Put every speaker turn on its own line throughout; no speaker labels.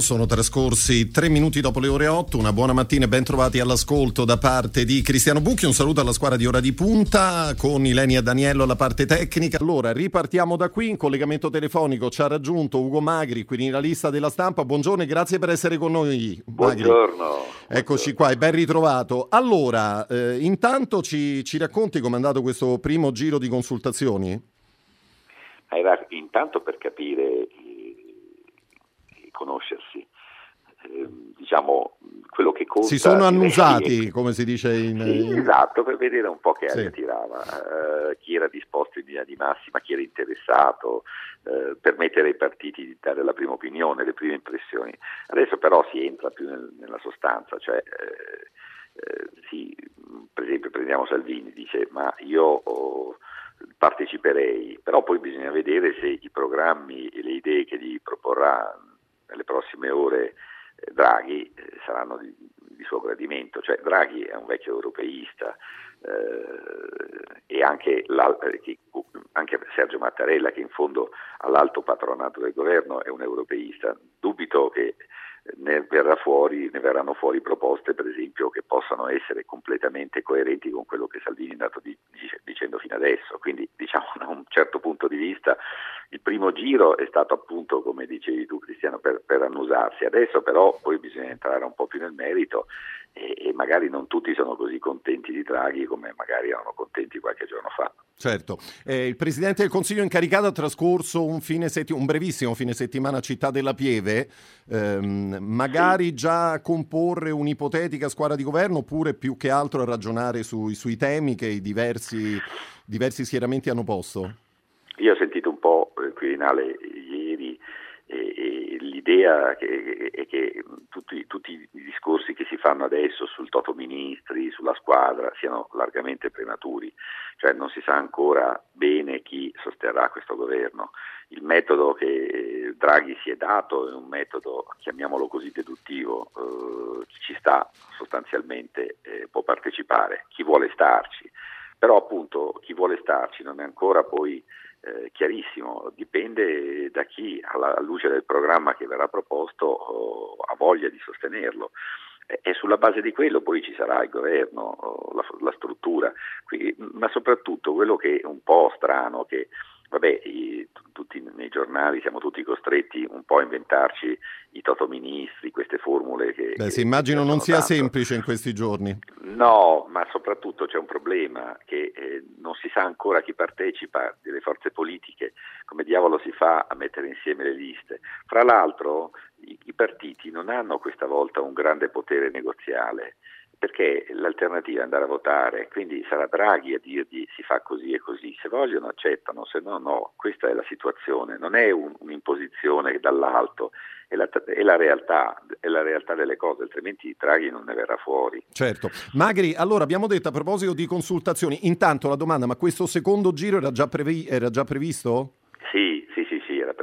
Sono trascorsi tre minuti dopo le ore 8, una buona mattina e ben trovati all'ascolto da parte di Cristiano Bucchi, un saluto alla squadra di Ora di Punta con Ilenia Daniello alla parte tecnica. Allora, ripartiamo da qui, in collegamento telefonico ci ha raggiunto Ugo Magri, quindi la lista della stampa, buongiorno e grazie per essere con noi.
Magri. Buongiorno.
Eccoci qua, e ben ritrovato. Allora, eh, intanto ci, ci racconti com'è andato questo primo giro di consultazioni?
Era intanto per capire conoscersi. Eh, diciamo quello che conta
si sono annusati come si dice in,
sì, esatto per vedere un po' che aria sì. tirava uh, chi era disposto in linea di massima chi era interessato uh, permettere ai partiti di dare la prima opinione le prime impressioni adesso però si entra più nel, nella sostanza cioè uh, sì, per esempio prendiamo Salvini dice ma io ho parteciperei, però poi bisogna vedere se i programmi e le idee che gli proporrà nelle prossime ore eh, Draghi eh, saranno di, di, suo gradimento, cioè Draghi è un vecchio europeista eh, e anche, eh, anche, Sergio Mattarella che in fondo all'alto patronato del governo è un europeista, dubito che ne, fuori, ne, verranno fuori proposte per esempio che possano essere completamente coerenti con quello che Salvini è andato di, dicendo fino adesso, quindi diciamo da un certo punto di vista il primo giro è stato appunto come dicevi tu Cristiano per, per annusarsi, adesso però poi bisogna entrare un po' più nel merito e, e, magari non tutti sono così contenti di Draghi come magari erano contenti qualche giorno fa.
Certo, eh, il Presidente del Consiglio incaricato ha trascorso un, setti- un brevissimo fine settimana a Città della Pieve, ehm, magari sì. già comporre un'ipotetica squadra di governo oppure più che altro a ragionare sui, sui temi che i diversi, diversi schieramenti hanno posto?
Io ho sentito Quirinale ieri e, e l'idea che, è che tutti, tutti, i discorsi che si fanno adesso sul Toto Ministri, sulla squadra, siano largamente prematuri, cioè non si sa ancora bene chi sosterrà questo governo. Il metodo che Draghi si è dato è un metodo, chiamiamolo così, deduttivo, eh, ci sta sostanzialmente, eh, può partecipare, chi vuole starci, però appunto chi vuole starci non è ancora poi eh, chiarissimo, dipende da chi alla luce del programma che verrà proposto oh, ha voglia di sostenerlo. E sulla base di quello poi ci sarà il governo, oh, la, la struttura, Quindi, ma soprattutto quello che è un po' strano, che vabbè, i, tutti nei giornali siamo tutti costretti un po' a inventarci i totoministri, queste formule che...
Beh, sì, immagino non sia tanto. semplice in questi giorni.
No, ma soprattutto c'è un problema che eh, non si sa ancora chi partecipa delle forze politiche, come diavolo si fa a mettere insieme le liste. Fra l'altro i, i partiti non hanno questa volta un grande potere negoziale perché l'alternativa è andare a votare, quindi sarà Draghi a dirgli si fa così e così, se vogliono accettano, se no no, questa è la situazione, non è un, un'imposizione dall'alto, è la, è, la realtà, è la realtà delle cose, altrimenti Draghi non ne verrà fuori.
Certo, Magri, allora abbiamo detto a proposito di consultazioni, intanto la domanda, ma questo secondo giro era già, previ- era già previsto?
Sì, sì, sì, sì, era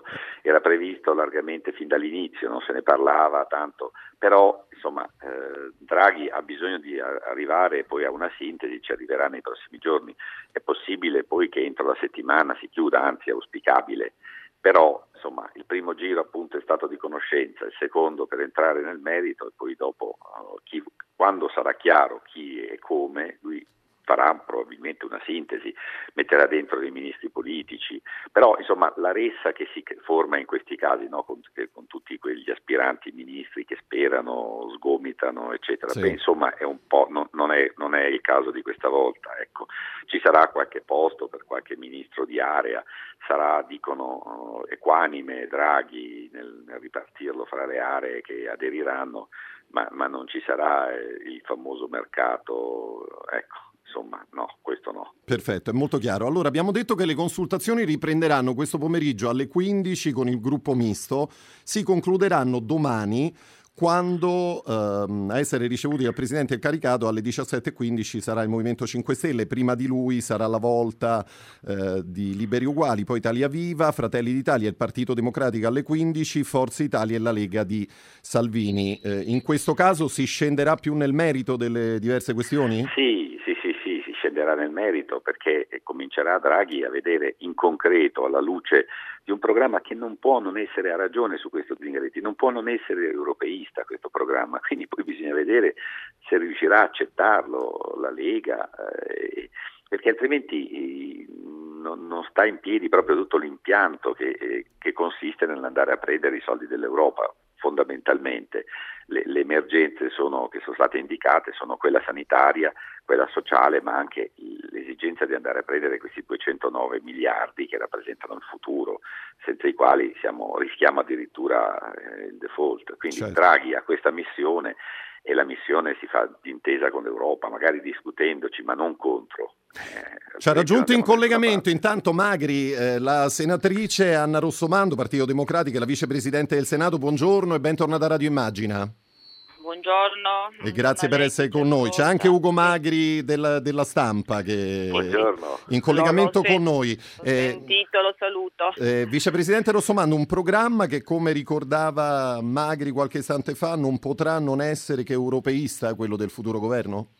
previsto, era previsto largamente fin dall'inizio, non se ne parlava tanto, però insomma eh, Draghi ha bisogno di arrivare poi a una sintesi, ci arriverà nei prossimi giorni, è possibile poi che entro la settimana si chiuda, anzi è auspicabile, però insomma il primo giro appunto è stato di conoscenza, il secondo per entrare nel merito e poi dopo uh, chi, quando sarà chiaro chi e come lui farà probabilmente una sintesi, metterà dentro dei ministri politici, però insomma la ressa che si forma in questi casi no, con, con, tutti quegli aspiranti ministri che sperano, sgomitano, eccetera, sì. Beh, insomma è no, non, è, non, è, il caso di questa volta. Ecco. Ci sarà qualche posto per qualche ministro di area, sarà, dicono, equanime Draghi nel, nel ripartirlo fra le aree che aderiranno, ma, ma non ci sarà eh, il famoso mercato. Ecco insomma no, questo no.
Perfetto, è molto chiaro. Allora abbiamo detto che le consultazioni riprenderanno questo pomeriggio alle 15 con il gruppo misto, si concluderanno domani quando ehm, a essere ricevuti dal Presidente incaricato alle 17.15 sarà il Movimento 5 Stelle, prima di lui sarà la volta eh, di Liberi Uguali, poi Italia Viva, Fratelli d'Italia e il Partito Democratico alle 15, Forza Italia e la Lega di Salvini. Eh, in questo caso si scenderà più nel merito delle diverse questioni?
Sì, scenderà nel merito perché comincerà Draghi a vedere in concreto alla luce di un programma che non può non essere a ragione su questo Zingaretti, non può non essere europeista questo programma, quindi poi bisogna vedere se riuscirà a accettarlo la Lega, eh, perché altrimenti non, non, sta in piedi proprio tutto l'impianto che, che consiste nell'andare a prendere i soldi dell'Europa fondamentalmente. Le, le emergenze sono, che sono state indicate sono quella sanitaria, quella sociale, ma anche l'esigenza di andare a prendere questi 209 miliardi che rappresentano il futuro, senza i quali siamo, rischiamo addirittura eh, il default. Quindi certo. Draghi ha questa missione e la missione si fa d'intesa con l'Europa, magari discutendoci, ma non contro.
Eh, Ci ha raggiunto in collegamento intanto Magri, eh, la senatrice Anna Rossomando, Partito Democratico, la vicepresidente del Senato. Buongiorno e bentornata a Radio Immagina.
Buongiorno.
E grazie per essere con noi. C'è anche Ugo Magri della, della stampa che
Buongiorno.
in collegamento con noi.
L'ho eh, sentito, lo saluto.
Eh, Vicepresidente Rossomando, un programma che come ricordava Magri qualche istante fa non potrà non essere che europeista quello del futuro governo?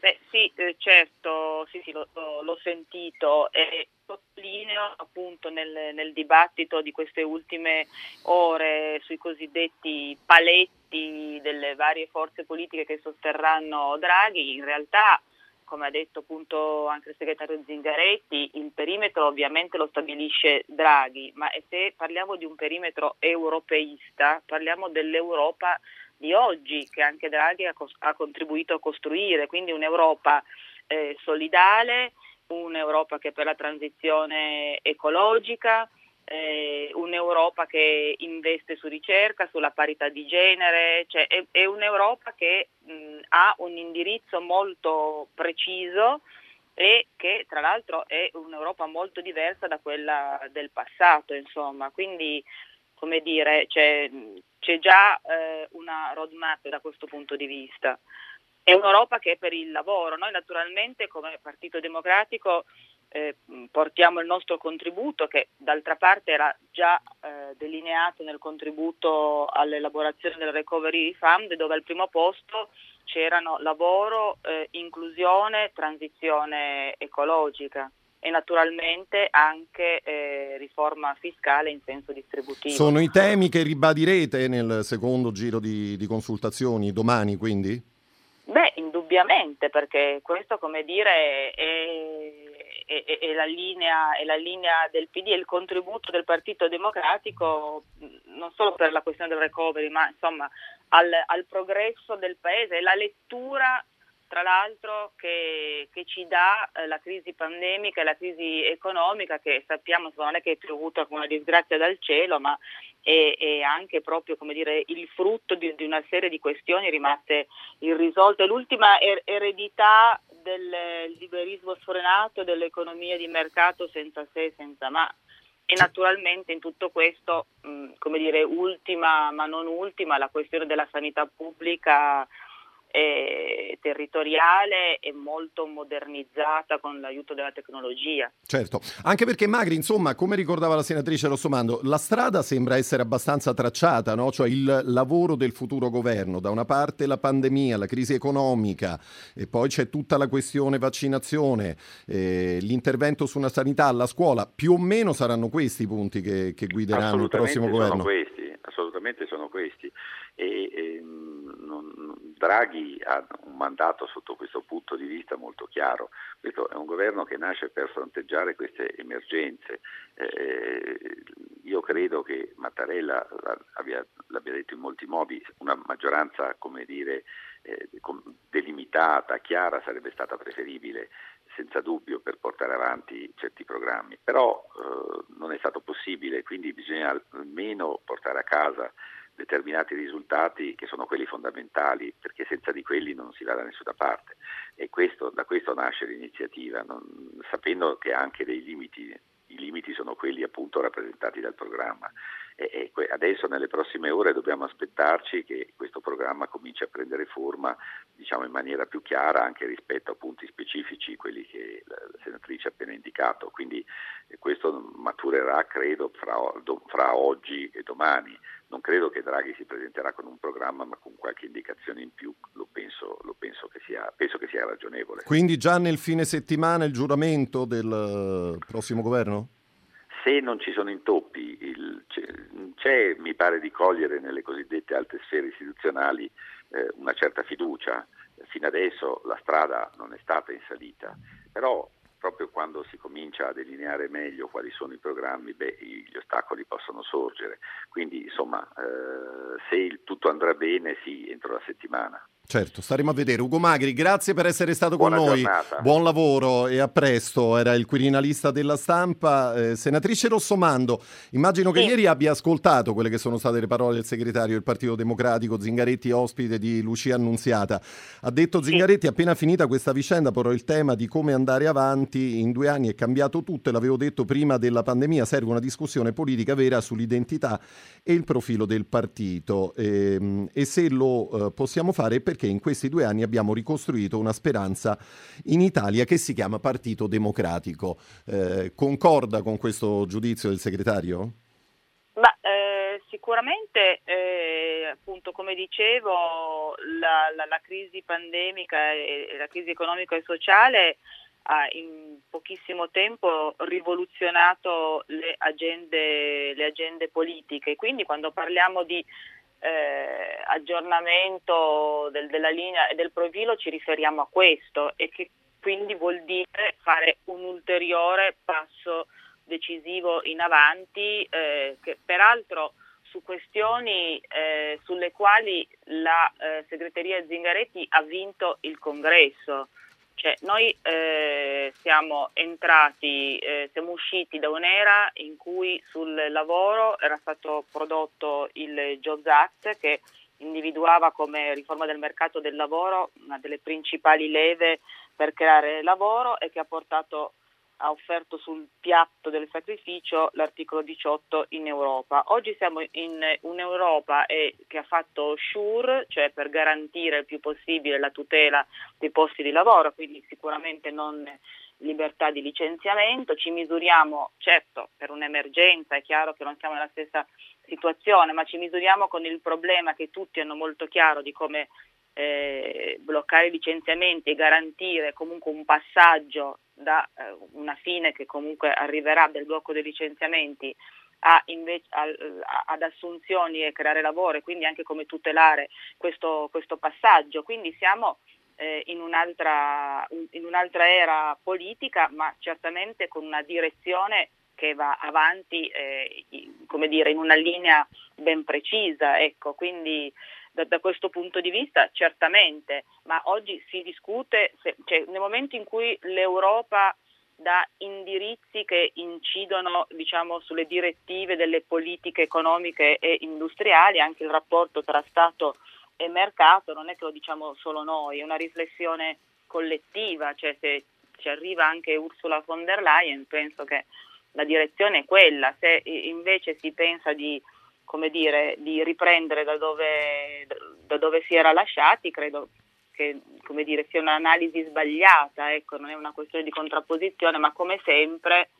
Beh sì, eh, certo, sì, sì, lo, l'ho sentito e sottolineo appunto nel, nel, dibattito di queste ultime ore sui cosiddetti paletti delle varie forze politiche che sosterranno Draghi, in realtà come ha detto appunto anche il segretario Zingaretti, il perimetro ovviamente lo stabilisce Draghi, ma se parliamo di un perimetro europeista, parliamo dell'Europa di oggi che anche Draghi ha, ha contribuito a costruire, quindi un'Europa eh, solidale, un'Europa che è per la transizione ecologica, eh, un'Europa che investe su ricerca, sulla parità di genere, cioè è, è un'Europa che mh, ha un indirizzo molto preciso e che tra l'altro è un'Europa molto diversa da quella del passato, insomma, quindi come dire, c'è, c'è già eh, una roadmap da questo punto di vista. È un'Europa che è per il lavoro. Noi naturalmente come Partito Democratico eh, portiamo il nostro contributo che d'altra parte era già eh, delineato nel contributo all'elaborazione del Recovery Fund dove al primo posto c'erano lavoro, eh, inclusione, transizione ecologica e naturalmente anche eh, riforma fiscale in senso distributivo.
Sono i temi che ribadirete nel secondo giro di, di consultazioni domani quindi?
Beh, indubbiamente, perché questo, come dire, è, è, è, la linea, è, la linea, del PD e il contributo del Partito Democratico, non solo per la questione del recovery, ma insomma al, al progresso del Paese, è la lettura tra l'altro che, che ci dà eh, la crisi pandemica e la crisi economica che sappiamo non è che è piovuta come una disgrazia dal cielo, ma è, è anche proprio dire, il frutto di, di, una serie di questioni rimaste irrisolte. L'ultima er- eredità del liberismo sfrenato, dell'economia di mercato senza se e senza ma. E naturalmente in tutto questo, mh, come dire, ultima ma non ultima, la questione della sanità pubblica eh, territoriale e molto modernizzata con l'aiuto della tecnologia.
Certo, anche perché Magri, insomma, come ricordava la senatrice Rossomando, la strada sembra essere abbastanza tracciata, no? cioè il lavoro del futuro governo, da una parte la pandemia, la crisi economica e poi c'è tutta la questione vaccinazione, eh, l'intervento su una sanità, la scuola, più o meno saranno questi i punti che, che guideranno il prossimo governo.
Questi, assolutamente sono questi. E, e, Draghi ha un mandato sotto questo punto di vista molto chiaro. Questo è un governo che nasce per fronteggiare queste emergenze. Eh, io credo che Mattarella l'abbia, l'abbia, detto in molti modi, una maggioranza come dire, eh, delimitata, chiara sarebbe stata preferibile senza dubbio per portare avanti certi programmi, però eh, non è stato possibile, quindi bisogna almeno portare a casa determinati risultati che sono quelli fondamentali, perché senza di quelli non si va da nessuna parte. E questo, da questo nasce l'iniziativa, non, sapendo che anche dei limiti, i limiti sono quelli appunto rappresentati dal programma E, adesso nelle prossime ore dobbiamo aspettarci che questo programma cominci a prendere forma diciamo, in maniera più chiara anche rispetto a punti specifici, quelli che la, senatrice ha appena indicato. Quindi eh, questo maturerà credo fra, fra oggi e domani. Non credo che Draghi si presenterà con un programma ma con qualche indicazione in più, lo penso, lo penso, che, sia, penso che sia ragionevole.
Quindi già nel fine settimana il giuramento del eh, prossimo governo?
Se non ci sono intoppi, il, c'è, mi pare di cogliere nelle cosiddette alte sfere istituzionali eh, una certa fiducia. Fino adesso la strada non è stata in salita, però proprio quando si comincia a delineare meglio quali sono i programmi, beh, gli ostacoli possono sorgere. Quindi insomma, eh, se il tutto andrà bene, sì, entro la settimana.
Certo, staremo a vedere. Ugo Magri, grazie per essere stato
Buona
con noi.
Giornata.
Buon lavoro e a presto. Era il quirinalista della stampa. Eh, senatrice Rossomando, immagino che
Sì.
ieri abbia ascoltato quelle che sono state le parole del segretario del Partito Democratico, Zingaretti, ospite di Lucia Annunziata. Ha detto Zingaretti, appena finita questa vicenda, porrò il tema di come andare avanti. In due anni è cambiato tutto e l'avevo detto prima della pandemia, serve una discussione politica vera sull'identità e il profilo del partito. Ehm, e se lo eh, possiamo fare è perché in questi due anni abbiamo ricostruito una speranza in Italia che si chiama Partito Democratico. Eh, concorda con questo giudizio del segretario?
Ma eh, sicuramente, eh, appunto, come dicevo, la, la- la crisi pandemica e la crisi economica e sociale ha in pochissimo tempo rivoluzionato le agende, le agende politiche. Quindi quando parliamo di eh, aggiornamento del- della linea e del profilo ci riferiamo a questo e che quindi vuol dire fare un ulteriore passo decisivo in avanti, eh, che peraltro su questioni eh, sulle quali la eh, segreteria Zingaretti ha vinto il congresso. Cioè, noi eh, siamo entrati, eh, siamo usciti da un'era in cui sul lavoro era stato prodotto il Jobs Act che individuava come riforma del mercato del lavoro una delle principali leve per creare lavoro e che ha portato ha offerto sul piatto del sacrificio l'articolo 18 in Europa. Oggi siamo in un'Europa che ha fatto SURE, cioè per garantire il più possibile la tutela dei posti di lavoro, quindi sicuramente non libertà di licenziamento, ci misuriamo certo per un'emergenza, è chiaro che non siamo nella stessa situazione, ma ci misuriamo con il problema che tutti hanno molto chiaro di come eh, bloccare i licenziamenti e garantire comunque un passaggio da eh, una fine che comunque arriverà del blocco dei licenziamenti a invece, al- a- ad assunzioni e creare lavoro e quindi anche come tutelare questo, questo passaggio. Quindi siamo eh, in, un'altra, in un'altra era politica, ma certamente con una direzione che va avanti, eh, come dire, in una linea ben precisa. Ecco, quindi da, da questo punto di vista certamente, ma oggi si discute, se- cioè, nel momento in cui l'Europa dà indirizzi che incidono diciamo, sulle direttive delle politiche economiche e industriali, anche il rapporto tra Stato e mercato, non è che lo diciamo solo noi, è una riflessione collettiva, cioè se ci arriva anche Ursula von der Leyen, penso che la direzione è quella, se invece si pensa di, come dire, di riprendere da dove, da dove si era lasciati, credo che come dire, sia un'analisi sbagliata, ecco, non è una questione di contrapposizione, ma come sempre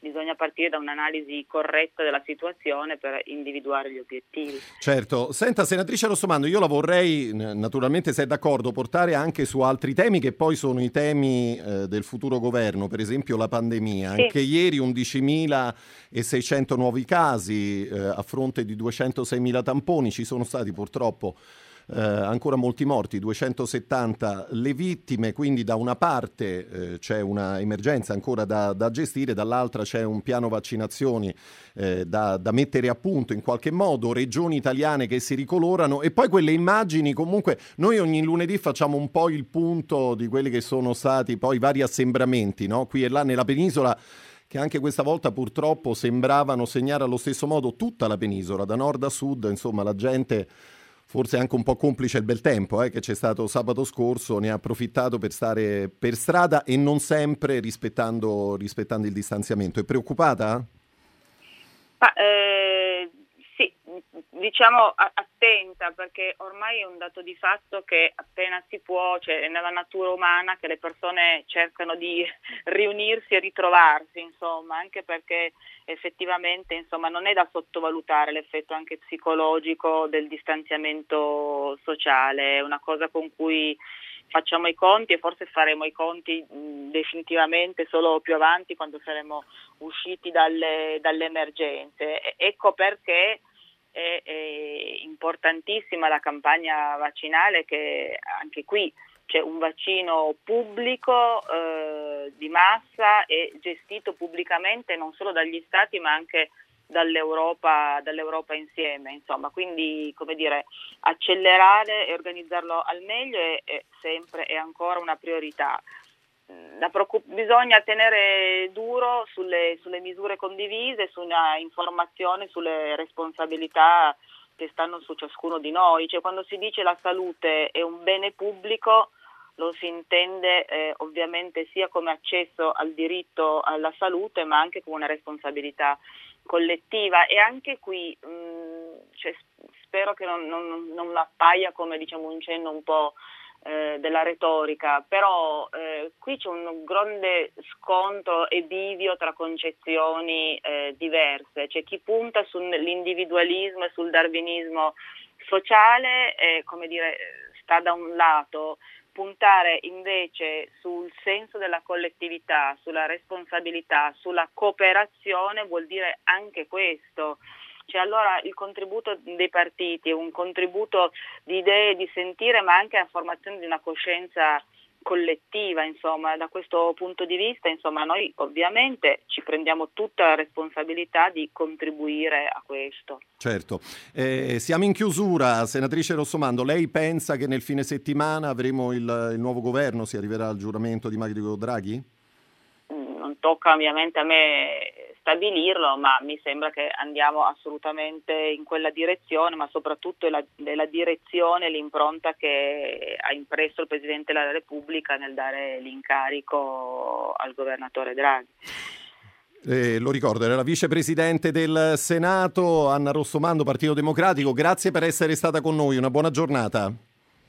bisogna partire da un'analisi corretta della situazione per individuare gli obiettivi.
Certo, senta senatrice Rossomando, io la vorrei, naturalmente se è d'accordo, portare anche su altri temi che poi sono i temi eh, del futuro governo, per esempio la pandemia.
Sì.
Anche ieri 11.600 nuovi casi eh, a fronte di 206.000 tamponi, ci sono stati purtroppo eh, ancora molti morti, 270 le vittime, quindi da una parte eh, c'è una emergenza ancora da, da gestire, dall'altra c'è un piano vaccinazioni eh, da, da mettere a punto in qualche modo, regioni italiane che si ricolorano e poi quelle immagini comunque noi ogni lunedì facciamo un po' il punto di quelli che sono stati poi vari assembramenti, no? qui e là nella penisola che anche questa volta purtroppo sembravano segnare allo stesso modo tutta la penisola, da nord a sud, insomma la gente forse anche un po' complice il bel tempo eh, che c'è stato sabato scorso, ne ha approfittato per stare per strada e non sempre rispettando, rispettando il distanziamento. È preoccupata?
Ma, eh, diciamo attenta perché ormai è un dato di fatto che appena si può, cioè è nella natura umana che le persone cercano di riunirsi e ritrovarsi, insomma, anche perché effettivamente insomma, non è da sottovalutare l'effetto anche psicologico del distanziamento sociale, è una cosa con cui facciamo i conti e forse faremo i conti definitivamente solo più avanti quando saremo usciti dalle, dalle emergenze. E, ecco perché è, è, importantissima la campagna vaccinale che anche qui c'è un vaccino pubblico eh, di massa e gestito pubblicamente non solo dagli stati ma anche dall'Europa, dall'Europa insieme, insomma, quindi come dire, accelerare e organizzarlo al meglio è, è sempre e ancora una priorità. Preoccup- bisogna tenere duro sulle, sulle misure condivise, su una informazione sulle responsabilità che stanno su ciascuno di noi, cioè quando si dice la salute è un bene pubblico lo si intende eh, ovviamente sia come accesso al diritto alla salute ma anche come una responsabilità collettiva. E anche qui mh, mm, cioè, spero che non, non, non appaia come diciamo, un cenno un po' eh, della retorica, però eh, qui c'è un grande scontro e bivio tra concezioni eh, diverse, c'è chi punta sull'individualismo e sul darwinismo sociale, come dire, sta da un lato puntare invece sul senso della collettività, sulla responsabilità, sulla cooperazione vuol dire anche questo. Cioè allora il contributo dei partiti un contributo di idee, di sentire, ma anche la formazione di una coscienza collettiva, insomma, da questo punto di vista, insomma, noi ovviamente ci prendiamo tutta la responsabilità di contribuire a questo.
Certo. Eh, siamo in chiusura, senatrice Rossomando, lei pensa che nel fine settimana avremo il, il nuovo governo, si arriverà al giuramento di Mario Draghi?
Mm, non tocca ovviamente a me stabilirlo, ma mi sembra che andiamo assolutamente in quella direzione, ma soprattutto è la, è la direzione, l'impronta che ha impresso il Presidente della Repubblica nel dare l'incarico al governatore Draghi.
Eh, lo ricordo, era la vicepresidente del Senato, Anna Rossomando, Partito Democratico. Grazie per essere stata con noi, una buona giornata.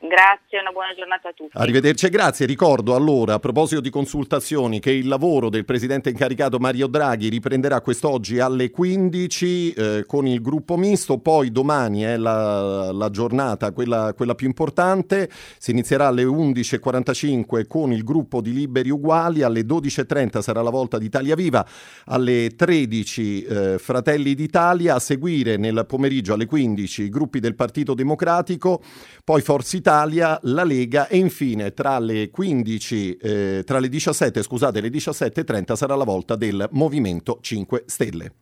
Grazie, una buona giornata a tutti.
Arrivederci e grazie. Ricordo allora, a proposito di consultazioni, che il lavoro del presidente incaricato Mario Draghi riprenderà quest'oggi alle 15 eh, con il gruppo misto, poi domani è la, la giornata, quella, quella, più importante, si inizierà alle 11.45 con il gruppo di Liberi Uguali, alle 12.30 sarà la volta di Italia Viva, alle 13 eh, Fratelli d'Italia, a seguire nel pomeriggio alle 15 i gruppi del Partito Democratico, poi Forza Italia, Italia, la Lega e infine tra le 15, eh, tra le 17, scusate, le 17.30 sarà la volta del Movimento 5 Stelle.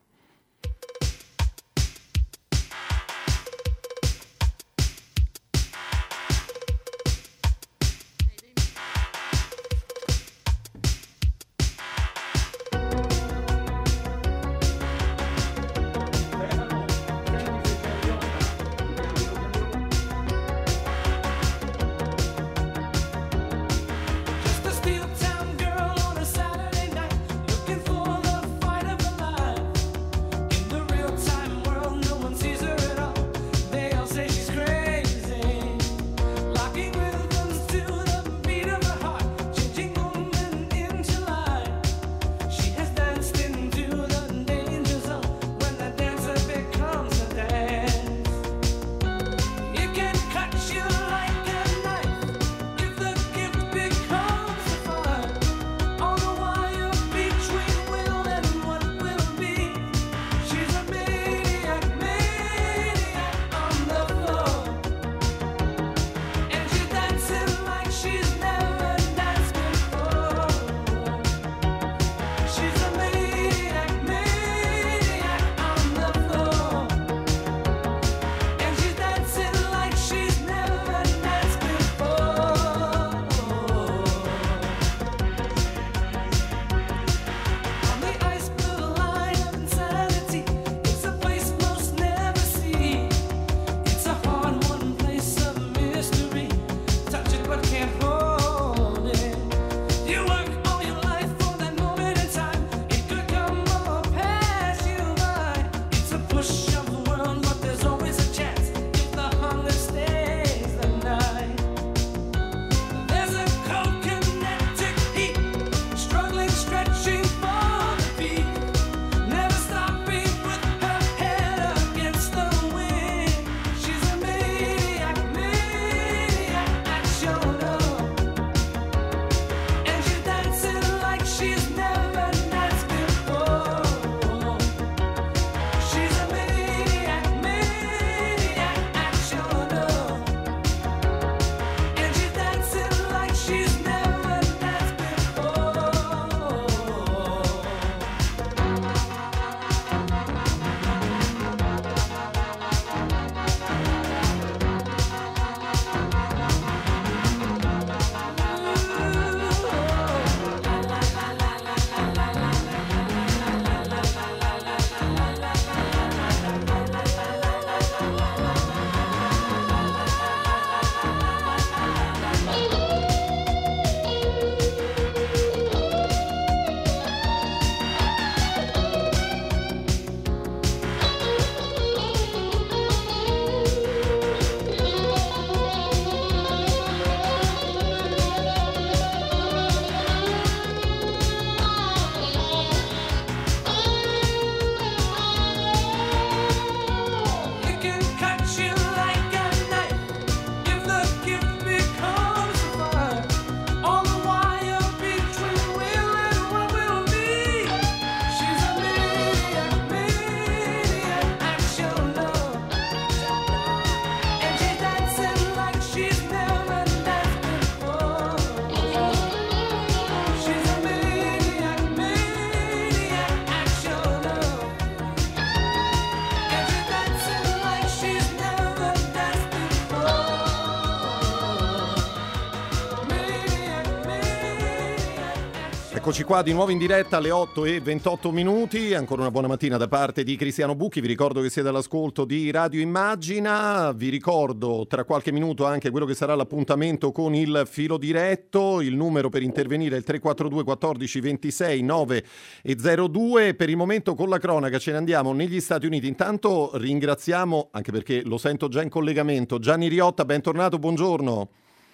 Eccoci qua di nuovo in diretta alle 8 e 28 minuti. Ancora una buona mattina da parte di Cristiano Bucchi. Vi ricordo che siete all'ascolto di Radio Immagina. Vi ricordo tra qualche minuto anche quello che sarà l'appuntamento con il filo diretto. Il numero per intervenire è il 342 14 26 9 e 02. Per il momento con la cronaca ce ne andiamo negli Stati Uniti. Intanto ringraziamo, anche perché lo sento già in collegamento, Gianni Riotta, bentornato, buongiorno.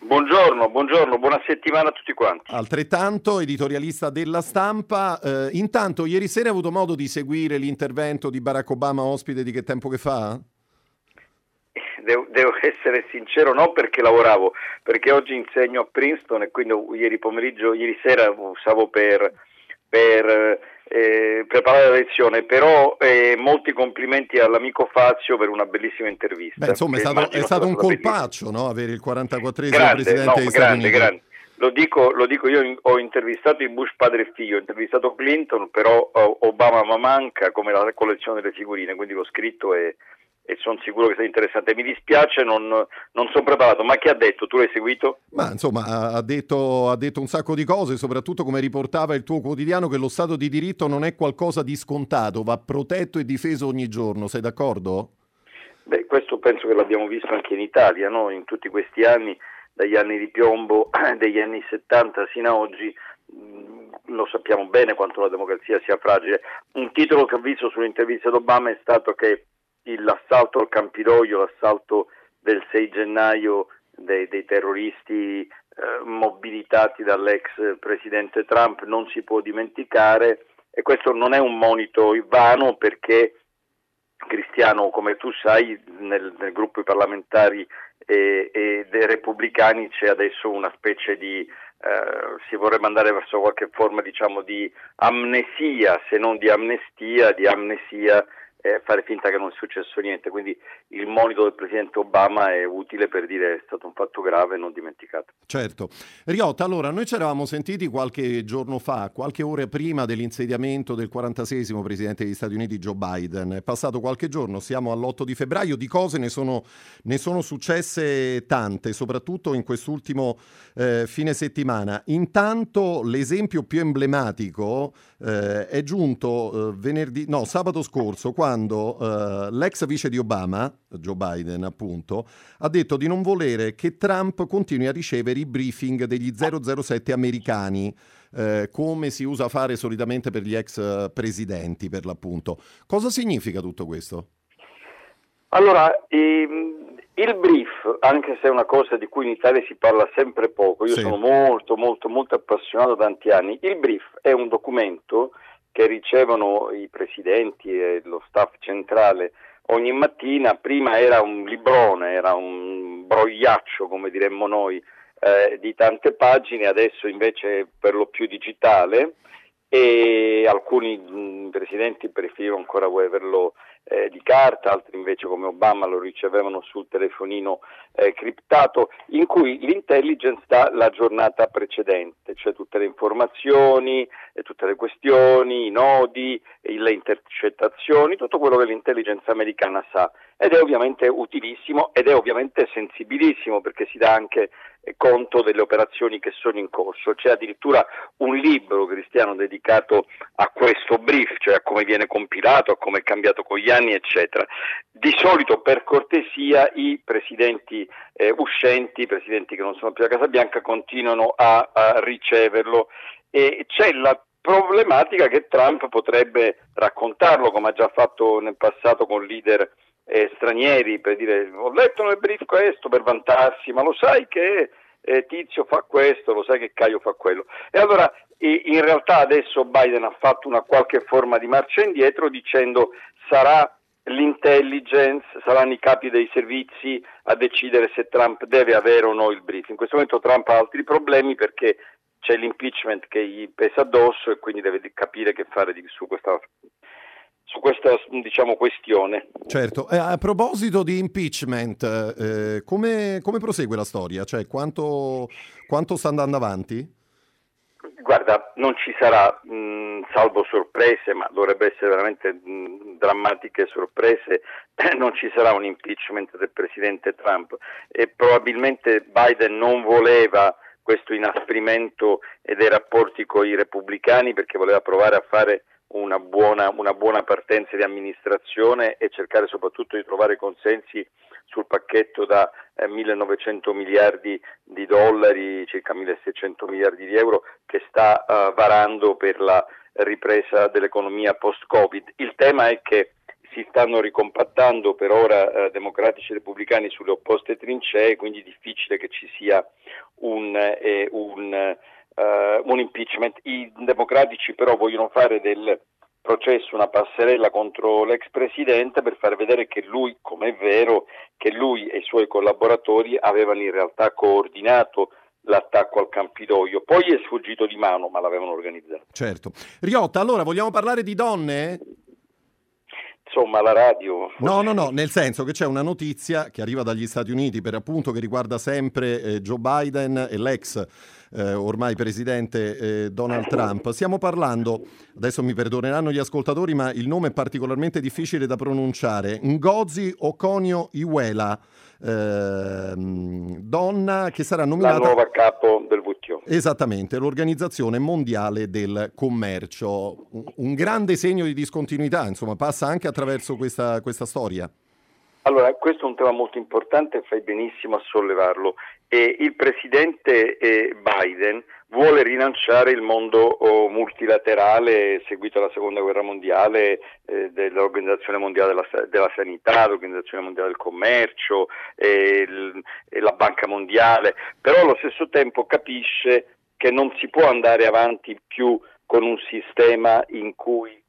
Buongiorno, buongiorno, buona settimana a tutti quanti.
Altrettanto, editorialista della stampa. Eh, intanto, ieri sera hai avuto modo di seguire l'intervento di Barack Obama ospite di che tempo che fa?
Devo, devo, essere sincero, non perché lavoravo, perché oggi insegno a Princeton e quindi ieri pomeriggio, ieri sera usavo per, per eh, preparare la lezione, però eh, molti complimenti all'amico Fazio per una bellissima intervista.
Beh, insomma, è stato, è stato un colpaccio no? avere il 44esimo presidente no, degli Stati
Uniti. Grande. Lo dico, lo dico, io ho intervistato i Bush padre e figlio, ho intervistato Clinton, però Obama ma manca come la collezione delle figurine, quindi l'ho scritto e, e sono sicuro che sia interessante. Mi dispiace, non, non sono preparato, ma che ha detto? Tu l'hai seguito?
Ma insomma, ha detto, ha detto, un sacco di cose, soprattutto come riportava il tuo quotidiano, che lo Stato di diritto non è qualcosa di scontato, va protetto e difeso ogni giorno. Sei d'accordo?
Beh, questo penso che l'abbiamo visto anche in Italia, no? in tutti questi anni, dagli anni di piombo, degli anni 70 sino a oggi, lo sappiamo bene quanto la democrazia sia fragile. Un titolo che ho visto sull'intervista di Obama è stato che l'assalto al Campidoglio, l'assalto del 6 gennaio dei, dei terroristi eh, mobilitati dall'ex presidente Trump non si può dimenticare. E questo non è un monito vano perché Cristiano, come tu sai, nel, nel gruppo parlamentari e, e, dei repubblicani c'è adesso una specie di eh, si vorrebbe andare verso qualche forma diciamo di amnesia, se non di amnestia, di amnesia e fare finta che non sia successo niente. Quindi il monito del presidente Obama è utile per dire che è stato un fatto grave e non dimenticato.
Certo. Riotta, allora noi ci eravamo sentiti qualche giorno fa, qualche ora prima dell'insediamento del 46 presidente degli Stati Uniti Joe Biden. È passato qualche giorno, siamo all'8 di febbraio, di cose ne sono, ne sono successe tante, soprattutto in quest'ultimo eh, fine settimana. Intanto l'esempio più emblematico eh, è giunto eh, venerdì, no, sabato scorso, quando quando uh, l'ex vice di Obama, Joe Biden appunto, ha detto di non volere che Trump continui a ricevere i briefing degli 007 americani, eh, come si usa fare solitamente per gli ex presidenti, per l'appunto. Cosa significa tutto questo?
Allora, ehm, il brief, anche se è una cosa di cui in Italia si parla sempre poco, io sì. sono molto, molto, molto appassionato da tanti anni, il brief è un documento che ricevono i presidenti e lo staff centrale ogni mattina, prima era un librone, era un brogliaccio, come diremmo noi, eh, di tante pagine, adesso invece è per lo più digitale e alcuni mh, presidenti preferivano ancora averlo eh, di carta, altri invece come Obama lo ricevevano sul telefonino eh, criptato, in cui l'intelligence dà la giornata precedente, cioè tutte le informazioni, eh, tutte le questioni, i nodi, le intercettazioni, tutto quello che l'intelligence americana sa. Ed è ovviamente utilissimo ed è ovviamente sensibilissimo perché si dà anche eh, conto delle operazioni che sono in corso. C'è addirittura un libro cristiano dedicato a questo brief, cioè a come viene compilato, a come è cambiato con gli anni, eccetera. Di solito, per cortesia, i presidenti eh, uscenti, i presidenti che non sono più a Casa Bianca, continuano a, a riceverlo. E c'è la problematica che Trump potrebbe raccontarlo, come ha già fatto nel passato con leader eh, stranieri, per dire ho letto nel brief questo per vantarsi, ma lo sai che eh, Tizio fa questo, lo sai che Caio fa quello. E allora in realtà adesso Biden ha fatto una qualche forma di marcia indietro dicendo sarà l'intelligence, saranno i capi dei servizi a decidere se Trump deve avere o no il brief. In questo momento Trump ha altri problemi perché c'è l'impeachment che gli pesa addosso e quindi deve capire che fare di, su questa su questa diciamo, questione.
Certo, eh, a proposito di impeachment, eh, come, come, prosegue la storia? Cioè, quanto, quanto, sta andando avanti?
Guarda, non ci sarà, mh, salvo sorprese, ma dovrebbe essere veramente mh, drammatiche sorprese, non ci sarà un impeachment del presidente Trump e probabilmente Biden non voleva questo inasprimento dei rapporti con i repubblicani perché voleva provare a fare una buona, una buona partenza di amministrazione e cercare soprattutto di trovare consensi sul pacchetto da eh, 1.900 miliardi di dollari, circa 1.600 miliardi di euro, che sta uh, varando per la ripresa dell'economia post-Covid. Il tema è che si stanno ricompattando per ora eh, democratici e repubblicani sulle opposte trincee, quindi è difficile che ci sia un, eh, un uh, un impeachment. I democratici però vogliono fare del processo una passerella contro l'ex presidente per far vedere che lui, come è vero, che lui e i suoi collaboratori avevano in realtà coordinato l'attacco al Campidoglio. Poi è sfuggito di mano, ma l'avevano organizzato.
Certo. Riotta, allora vogliamo parlare di donne?
insomma la radio.
No, no, no, nel senso che c'è una notizia che arriva dagli Stati Uniti per appunto che riguarda sempre eh, Joe Biden e l'ex eh, ormai presidente eh, Donald Trump. Stiamo parlando, adesso mi perdoneranno gli ascoltatori, ma il nome è particolarmente difficile da pronunciare, Ngozi Okonio Iweala. Eh, donna che sarà nominata
la nuova capo del WTO.
Esattamente, l'Organizzazione Mondiale del Commercio. Un grande segno di discontinuità, insomma, passa anche attraverso questa, questa storia.
Allora, questo è un tema molto importante e fai benissimo a sollevarlo. E il presidente eh, Biden vuole rilanciare il mondo oh, multilaterale seguito alla seconda guerra mondiale eh, dell'Organizzazione Mondiale della, della, Sanità, l'Organizzazione Mondiale del Commercio, eh, il, la Banca Mondiale, però allo stesso tempo capisce che non si può andare avanti più con un sistema in cui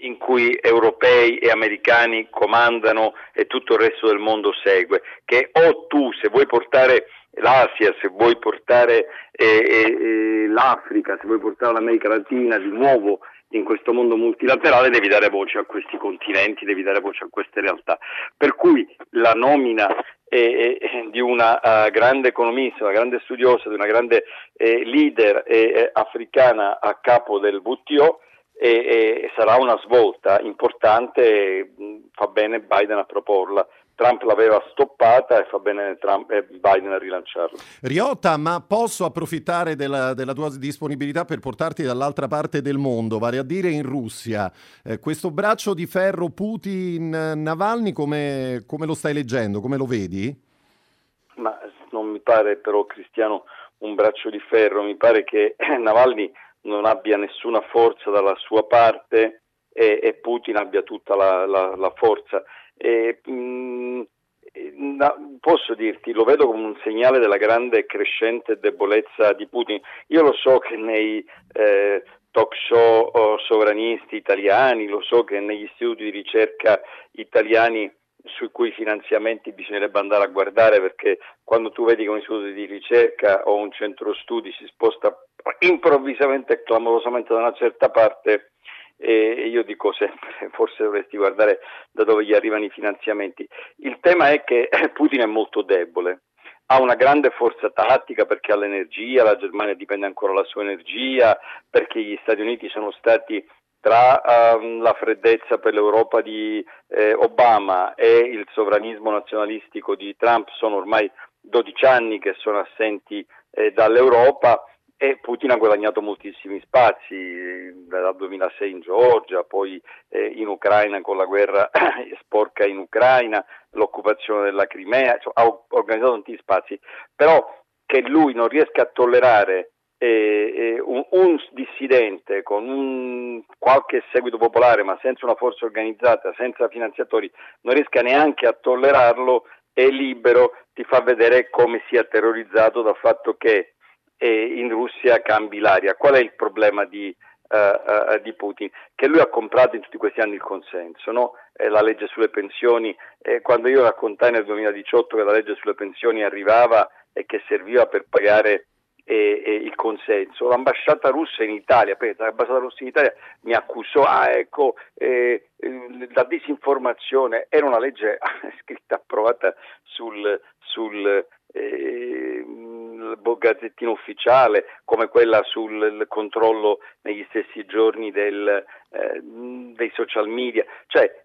in cui europei e americani comandano e tutto il resto del mondo segue, che o tu se vuoi portare l'Asia, se vuoi portare eh, eh, l'Africa, se vuoi portare l'America Latina di nuovo in questo mondo multilaterale devi dare voce a questi continenti, devi dare voce a queste realtà. Per cui la nomina eh, eh, di una uh, grande economista, una grande studiosa, di una grande eh, leader eh, africana a capo del WTO e, e sarà una svolta importante, fa bene Biden a proporla. Trump l'aveva stoppata e fa bene Trump, eh, Biden a rilanciarla.
Riotta, ma posso approfittare della, della, tua disponibilità per portarti dall'altra parte del mondo, vale a dire in Russia. Eh, questo braccio di ferro Putin-Navalny come, come lo stai leggendo, come lo vedi?
Ma non mi pare però, Cristiano, un braccio di ferro, mi pare che Navalny non abbia nessuna forza dalla sua parte e, e Putin abbia tutta la, la, la forza. E, mh, mm, posso dirti, lo vedo come un segnale della grande e crescente debolezza di Putin. Io lo so che nei eh, talk show oh, sovranisti italiani, lo so che negli istituti di ricerca italiani sui cui finanziamenti bisognerebbe andare a guardare perché quando tu vedi che un istituto di ricerca o un centro studi si sposta improvvisamente e clamorosamente da una certa parte e io dico sempre forse dovresti guardare da dove gli arrivano i finanziamenti. Il tema è che Putin è molto debole, ha una grande forza tattica perché ha l'energia, la Germania dipende ancora dalla sua energia, perché gli Stati Uniti sono stati tra um, la freddezza per l'Europa di eh, Obama e il sovranismo nazionalistico di Trump sono ormai 12 anni che sono assenti eh, dall'Europa e Putin ha guadagnato moltissimi spazi eh, dal 2006 in Georgia, poi eh, in Ucraina con la guerra sporca in Ucraina, l'occupazione della Crimea, cioè, ha organizzato tanti spazi, però che lui non riesca a tollerare eh, un, un, dissidente con un, qualche seguito popolare ma senza una forza organizzata, senza finanziatori, non riesca neanche a tollerarlo, è libero, ti fa vedere come sia terrorizzato dal fatto che eh, in Russia cambi l'aria. Qual è il problema di, uh, uh, di, Putin? Che lui ha comprato in tutti questi anni il consenso, no? eh, la legge sulle pensioni, eh, quando io raccontai nel 2018 che la legge sulle pensioni arrivava e che serviva per pagare e, e il consenso. L'ambasciata russa in Italia, l'ambasciata russa in Italia mi accusò, ah ecco, eh, la disinformazione era una legge scritta, approvata sul, sul eh, gazzettino ufficiale, come quella sul controllo negli stessi giorni del, eh, dei social media. Cioè,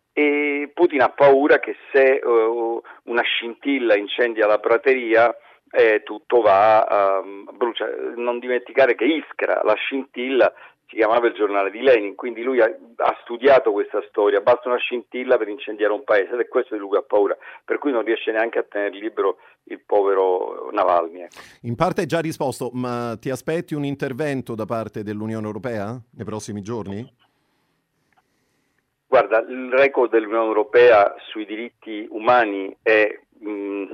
Putin ha paura che se uh, una scintilla incendia la prateria eh, tutto va um, brucia. Non dimenticare che Iskra, la scintilla, si chiamava il giornale di Lenin, quindi lui ha, ha, studiato questa storia, basta una scintilla per incendiare un paese ed è questo di cui ha paura, per cui non riesce neanche a tenere libero il povero Navalny. Ecco.
In parte hai già risposto, ma ti aspetti un intervento da parte dell'Unione Europea nei prossimi giorni?
Guarda, il record dell'Unione Europea sui diritti umani è mh, mm,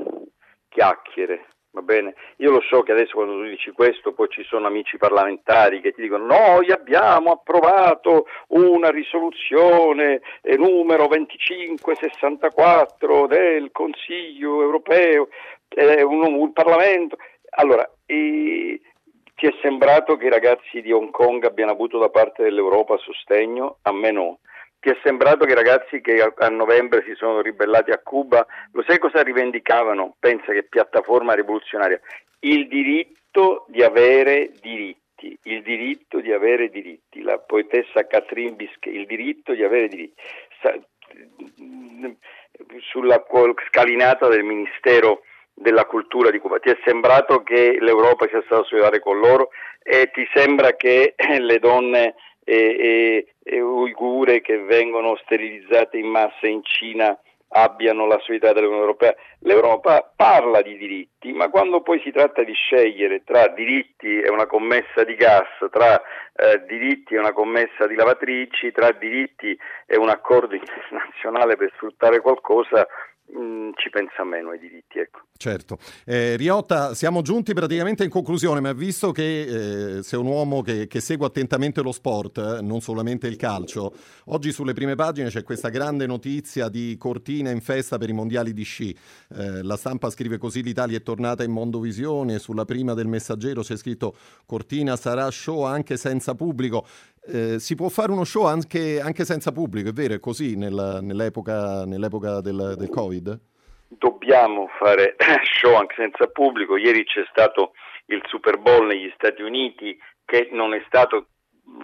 chiacchiere, Va bene? Io lo so che adesso quando tu dici questo poi ci sono amici parlamentari che ti dicono noi abbiamo approvato una risoluzione eh, numero 2564 del Consiglio europeo, eh, un, un Parlamento. Allora, eh, ti è sembrato che i ragazzi di Hong Kong abbiano avuto da parte dell'Europa sostegno? A me no. Ti è sembrato che i ragazzi che a, novembre si sono ribellati a Cuba, lo sai cosa rivendicavano? Pensa che piattaforma rivoluzionaria. Il diritto di avere diritti, il diritto di avere diritti. La poetessa Catherine Biscay, il diritto di avere diritti. Sulla scalinata del Ministero della cultura di Cuba. Ti è sembrato che l'Europa sia stata solidale con loro e ti sembra che le donne e, e, e uigure che vengono sterilizzate in massa in Cina abbiano la solidarietà dell'Unione Europea. L'Europa parla di diritti, ma quando poi si tratta di scegliere tra diritti e una commessa di gas, tra eh, diritti e una commessa di lavatrici, tra diritti e un accordo internazionale per sfruttare qualcosa, mm, ci pensa meno ai diritti. Ecco.
Certo. Eh, Riotta, siamo giunti praticamente in conclusione, ma visto che eh, sei un uomo che, che, segue attentamente lo sport, eh, non solamente il calcio, oggi sulle prime pagine c'è questa grande notizia di Cortina in festa per i mondiali di sci. Eh, la stampa scrive così l'Italia è tornata in Mondovisione, sulla prima del messaggero c'è scritto Cortina sarà show anche senza pubblico. Eh, si può fare uno show anche, anche, senza pubblico, è vero? È così nella, nell'epoca, nell'epoca del, del, Covid?
Dobbiamo fare show anche senza pubblico. Ieri c'è stato il Super Bowl negli Stati Uniti che non è stato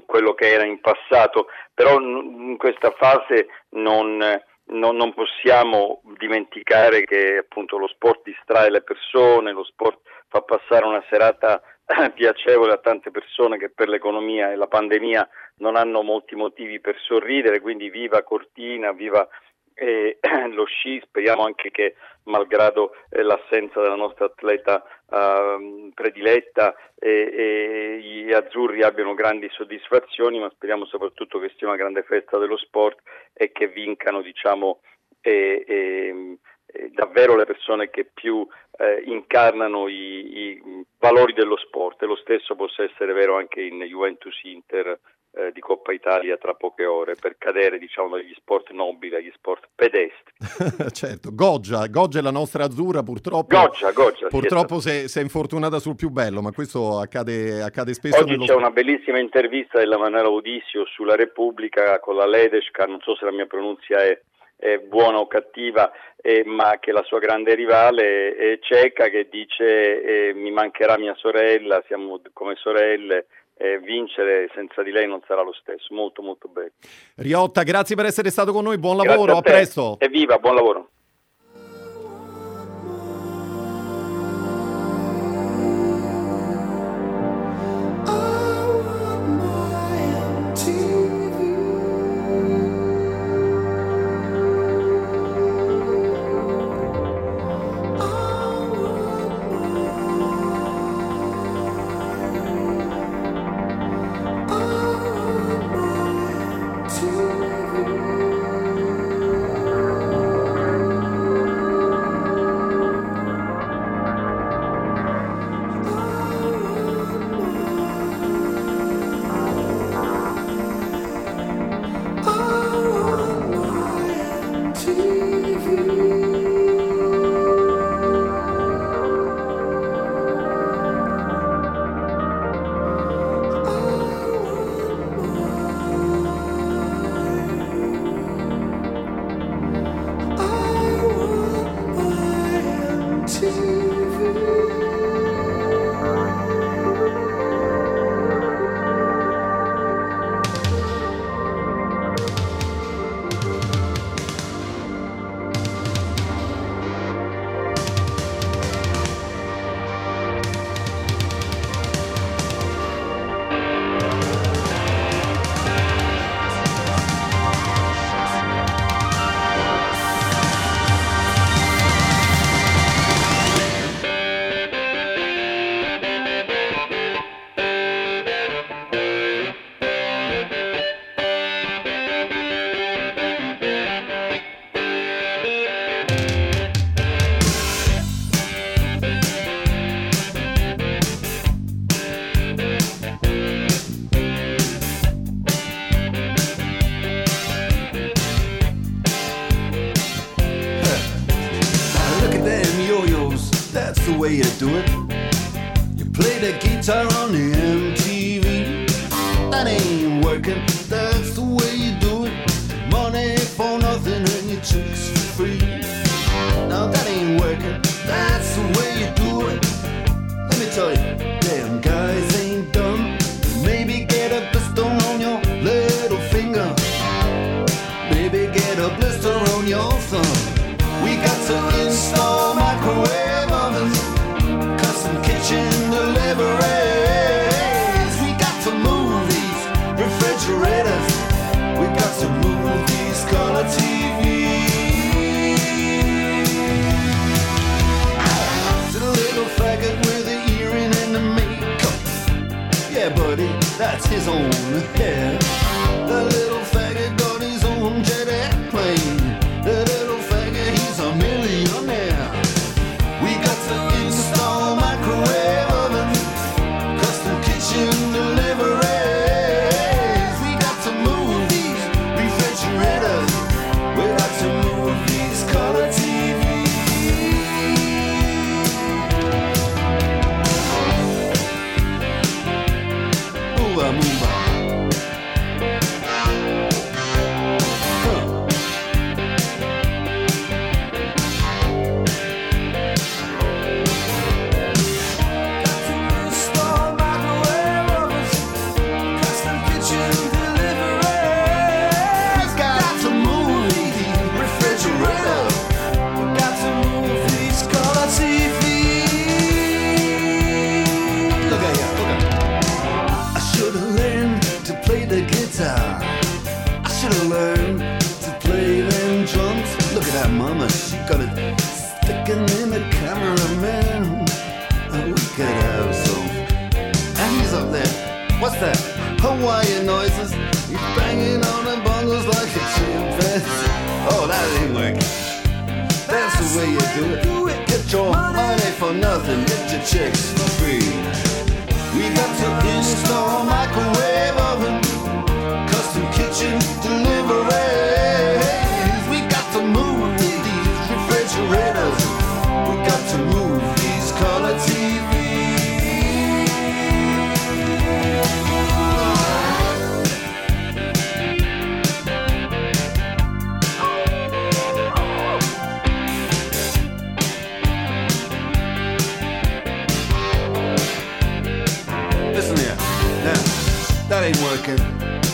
quello che era in passato, però in questa fase non, non, non possiamo dimenticare che appunto lo sport distrae le persone, lo sport fa passare una serata piacevole a tante persone che per l'economia e la pandemia non hanno molti motivi per sorridere, quindi viva Cortina, viva eh, lo sci, speriamo anche che malgrado eh, l'assenza della nostra atleta eh, prediletta gli azzurri abbiano grandi soddisfazioni, ma speriamo soprattutto che sia una grande festa dello sport e che vincano diciamo, davvero le persone che più eh, incarnano i, i, valori dello sport e lo stesso possa essere vero anche in Juventus Inter eh, di Coppa Italia tra poche ore per cadere diciamo dagli sport nobili agli sport pedestri.
certo, Goggia, Goggia è la nostra azzurra purtroppo.
Goggia, Goggia,
purtroppo si è, si è, infortunata sul più bello, ma questo accade, accade spesso.
Oggi c'è sport. una bellissima intervista della Manuela Udissio sulla Repubblica con la Ledesca, non so se la mia pronuncia è eh, buona o cattiva, eh, ma che la sua grande rivale è cieca che dice eh, mi mancherà mia sorella, siamo come sorelle. vincere senza di lei non sarà lo stesso, molto molto bello.
Riotta, grazie per essere stato con noi, buon lavoro, a, a presto.
Evviva, buon lavoro.
his own head. way you do it. Get your money for nothing, get your chicks for free. We got to install.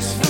six.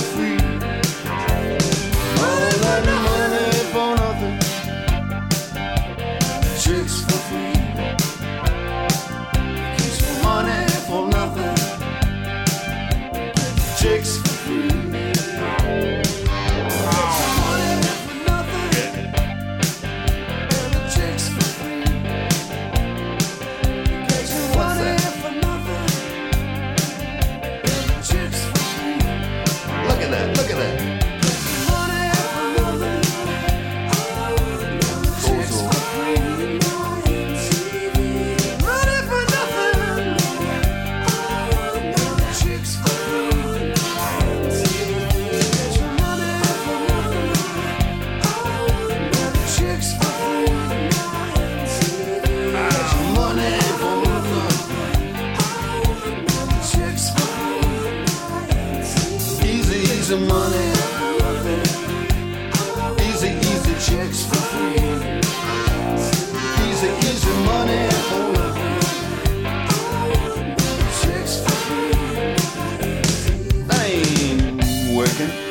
Michigan.